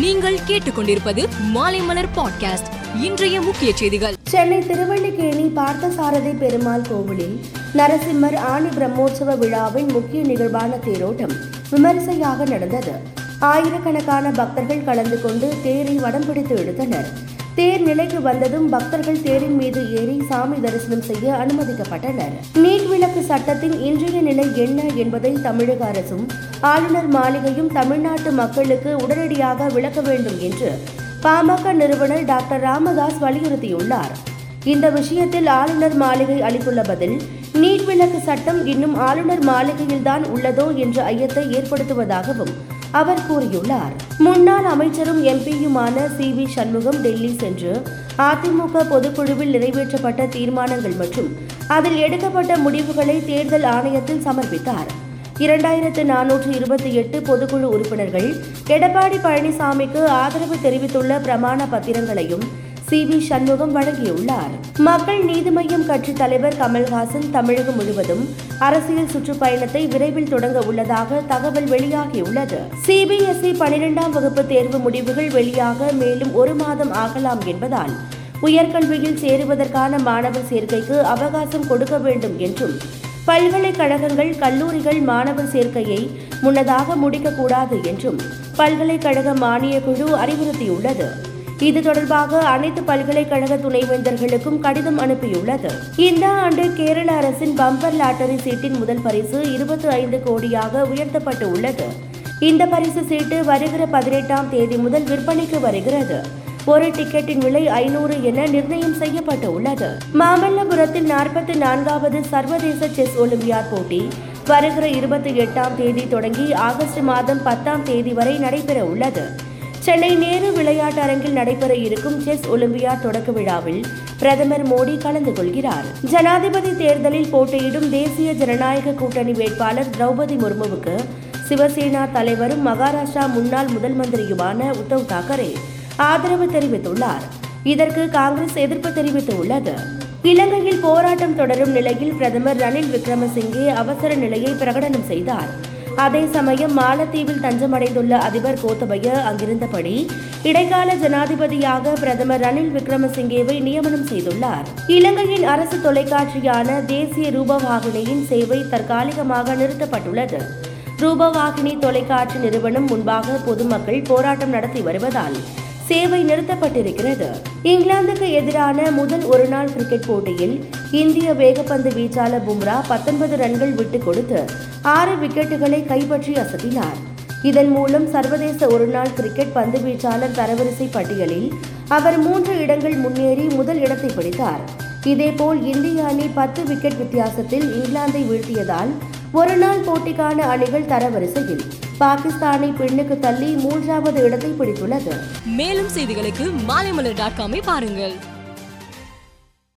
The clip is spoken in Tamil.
நீங்கள் கேட்டுக்கொண்டிருப்பது மாலைமலர் பாட்காஸ்ட். இன்றைய முக்கிய செய்திகள். சென்னை திருவள்ளிக்கேணி பார்த்தசாரதி பெருமாள் கோவிலில் நரசிம்மர் ஆணி பிரம்மோற்சவ விழாவின் முக்கிய நிகழ்வான தேரோட்டம் விமரிசையாக நடந்தது. ஆயிரக்கணக்கான பக்தர்கள் கலந்து கொண்டு தேரை வடம் பிடித்து எடுத்தனர். தேர் நிலைக்கு வந்ததும் பக்தர்கள் தேரின் மீது ஏறி சாமி தரிசனம் செய்ய அனுமதிக்கப்பட்டனர். நீட் விளக்கு சட்டத்தின் இன்றைய நிலை என்ன என்பதை தமிழக அரசும் ஆளுநர் மாளிகையும் தமிழ்நாட்டு மக்களுக்கு உடனடியாக விளக்க வேண்டும் என்று பாமக நிறுவனர் டாக்டர் ராமதாஸ் வலியுறுத்தியுள்ளார். இந்த விஷயத்தில் ஆளுநர் மாளிகை அளித்துள்ள பதில் நீட் விளக்கு சட்டம் இன்னும் ஆளுநர் மாளிகையில்தான் உள்ளதோ என்ற ஐயத்தை ஏற்படுத்துவதாகவும் அவர் கூறியுள்ளார் முன்னாள் அமைச்சரும் எம்பியுமான சி. வி. சண்முகம் டெல்லி சென்று அதிமுக பொதுக்குழுவில் நிறைவேற்றப்பட்ட தீர்மானங்கள் மற்றும் அதில் எடுக்கப்பட்ட முடிவுகளை தேர்தல் ஆணையத்தில் சமர்ப்பித்தார். இரண்டாயிரத்து நானூற்று இருபத்தி எட்டு பொதுக்குழு உறுப்பினர்கள் எடப்பாடி பழனிசாமிக்கு ஆதரவு தெரிவித்துள்ள பிரமாண பத்திரங்களையும் சி வி சண்முகம் வழங்கியுள்ளார். மக்கள் நீதி மய்யம் கட்சி தலைவர் கமல்ஹாசன் தமிழகம் முழுவதும் அரசியல் சுற்றுப்பயணத்தை விரைவில் தொடங்க உள்ளதாக தகவல் வெளியாகியுள்ளது. சிபிஎஸ்இ பனிரெண்டாம் வகுப்பு தேர்வு முடிவுகள் வெளியாக மேலும் ஒரு மாதம் ஆகலாம் என்பதால் உயர்கல்வியில் சேருவதற்கான மாணவர் சேர்க்கைக்கு அவகாசம் கொடுக்க வேண்டும் என்றும் பல்கலைக்கழகங்கள் கல்லூரிகள் மாணவர் சேர்க்கையை முன்னதாக முடிக்கக்கூடாது என்றும் பல்கலைக்கழக மானியக் குழு அறிவுறுத்தியுள்ளது. இது தொடர்பாக அனைத்து பல்கலைக்கழக துணைவேந்தர்களுக்கும் கடிதம் அனுப்பியுள்ளது. இந்த ஆண்டு கேரள அரசின் பம்பர் லாட்டரி சீட்டின் முதல் பரிசு இருபத்தி ஐந்து கோடியாக உயர்த்தப்பட்டு உள்ளது இந்த பரிசு சீட்டு வருகிற பதினெட்டாம் தேதி முதல் விற்பனைக்கு வருகிறது. ஒரு டிக்கெட்டின் விலை ஐநூறு என நிர்ணயம் செய்யப்பட்டு உள்ளது மாமல்லபுரத்தில் நாற்பத்தி நான்காவது சர்வதேச செஸ் ஒலிம்பியாட் போட்டி வருகிற இருபத்தி எட்டாம் தேதி தொடங்கி ஆகஸ்ட் மாதம் பத்தாம் தேதி வரை நடைபெற உள்ளது சென்னை நேரு விளையாட்டு அரங்கில் நடைபெற இருக்கும் செஸ் ஒலிம்பியா தொடக்க விழாவில் பிரதமர் மோடி கலந்து கொள்கிறார். ஜனாதிபதி தேர்தலில் போட்டியிடும் தேசிய ஜனநாயக கூட்டணி வேட்பாளர் திரௌபதி முர்முவுக்கு சிவசேனா தலைவரும் மகாராஷ்டிரா முன்னாள் முதல் மந்திரியுமான உத்தவ் தாக்கரே ஆதரவு தெரிவித்துள்ளார். இதற்கு காங்கிரஸ் எதிர்ப்பு தெரிவித்துள்ளது. இலங்கையில் போராட்டம் தொடரும் நிலையில் பிரதமர் ரணில் விக்ரமசிங்கே அவசர நிலையை பிரகடனம் செய்தார். அதே சமயம் மாலத்தீவில் தஞ்சமடைந்துள்ள அதிபர் கோத்தபய அங்கிருந்தபடி இடைக்கால ஜனாதிபதியாக பிரதமர் ரணில் விக்ரமசிங்கேவை நியமனம் செய்துள்ளார். இலங்கையின் அரசு தொலைக்காட்சியான தேசிய ரூபவாகினியின் சேவை தற்காலிகமாக நிறுத்தப்பட்டுள்ளது. ரூபவாகினி தொலைக்காட்சி நிறுவனம் முன்பாக பொதுமக்கள் போராட்டம் நடத்தி வருவதால் சேவை நிறுத்தப்பட்டிருக்கிறது. இங்கிலாந்துக்கு எதிரான முதல் ஒருநாள் கிரிக்கெட் போட்டியில் இந்திய வேகப்பந்து வீச்சாளர் பும்ரா பத்தொன்பது ரன்கள் விட்டுக் கொடுத்து ஆறு விக்கெட்டுகளை கைப்பற்றி அசத்தினார். இதன் மூலம் சர்வதேச ஒருநாள் கிரிக்கெட் பந்து வீச்சாளர் தரவரிசை பட்டியலில் அவர் மூன்று இடங்கள் முன்னேறி முதல் இடத்தை பிடித்தார். இதேபோல் இந்திய அணி பத்து விக்கெட் வித்தியாசத்தில் இங்கிலாந்தை வீழ்த்தியதால் ஒருநாள் போட்டிக்கான அணிகள் தரவரிசையில் பாகிஸ்தானை பெண்ணுக்கு தள்ளி மூன்றாவது இடத்தை பிடித்துள்ளது. மேலும் செய்திகளுக்கு மாலைமலர் டாட் காமை பாருங்கள்.